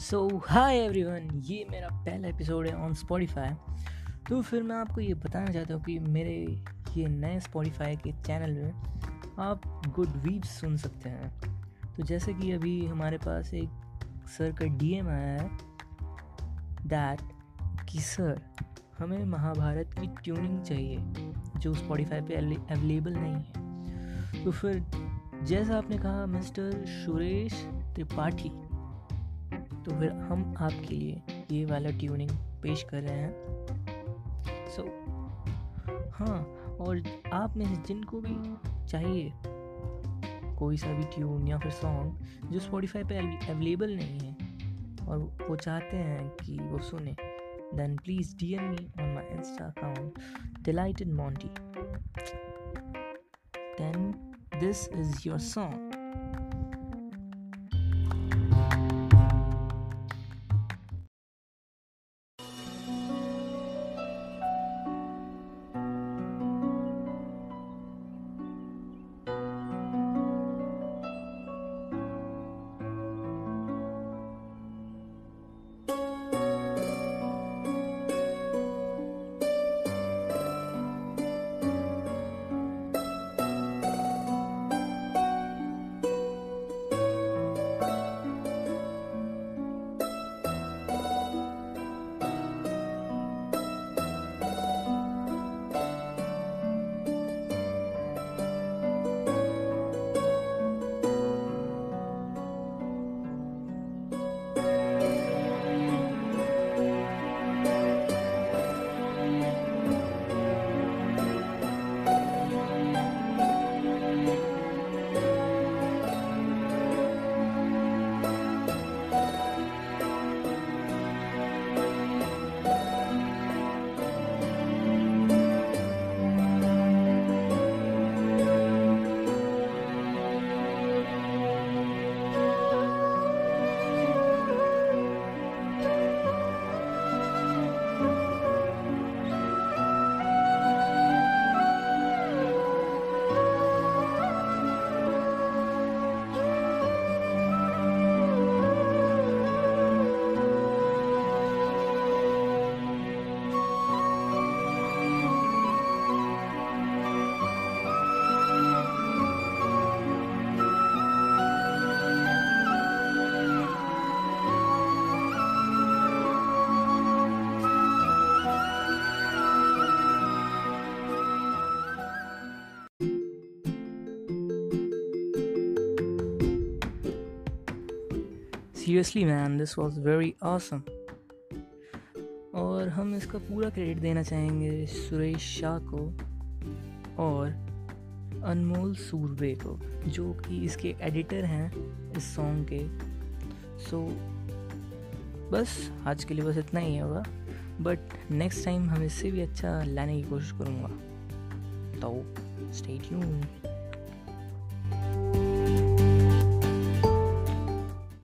सो hi everyone ये मेरा पहला एपिसोड है ऑन स्पॉटिफाई तो फिर मैं आपको ये बताना चाहता हूँ कि मेरे ये नए स्पॉटिफाई के चैनल में आप गुड वीव्स सुन सकते हैं। तो जैसे कि अभी हमारे पास एक सर का डीएम आया है दैट कि सर हमें महाभारत की ट्यूनिंग चाहिए, जो स्पॉटिफाई पे अवेलेबल नहीं है। तो फिर जैसा आपने कहा मिस्टर सुरेश त्रिपाठी तो फिर हम आपके लिए ये वाला ट्यूनिंग पेश कर रहे हैं। सो so, हाँ और आप में से जिनको भी चाहिए कोई सा भी ट्यून या फिर सॉन्ग जो स्पॉटिफाई पे अवेलेबल नहीं है और वो चाहते हैं कि वो सुने then please D M me on my insta account delighted Monty then this is your song seriously man this was very awesome और हम इसका पूरा क्रेडिट देना चाहेंगे सुरेश शाह को और अनमोल सूरबे को जो कि इसके एडिटर हैं इस सॉन्ग के। सो so, बस आज के लिए बस इतना ही होगा। बट नेक्स्ट टाइम हम इससे भी अच्छा लाने की कोशिश करूँगा। तो स्टे ट्यून्ड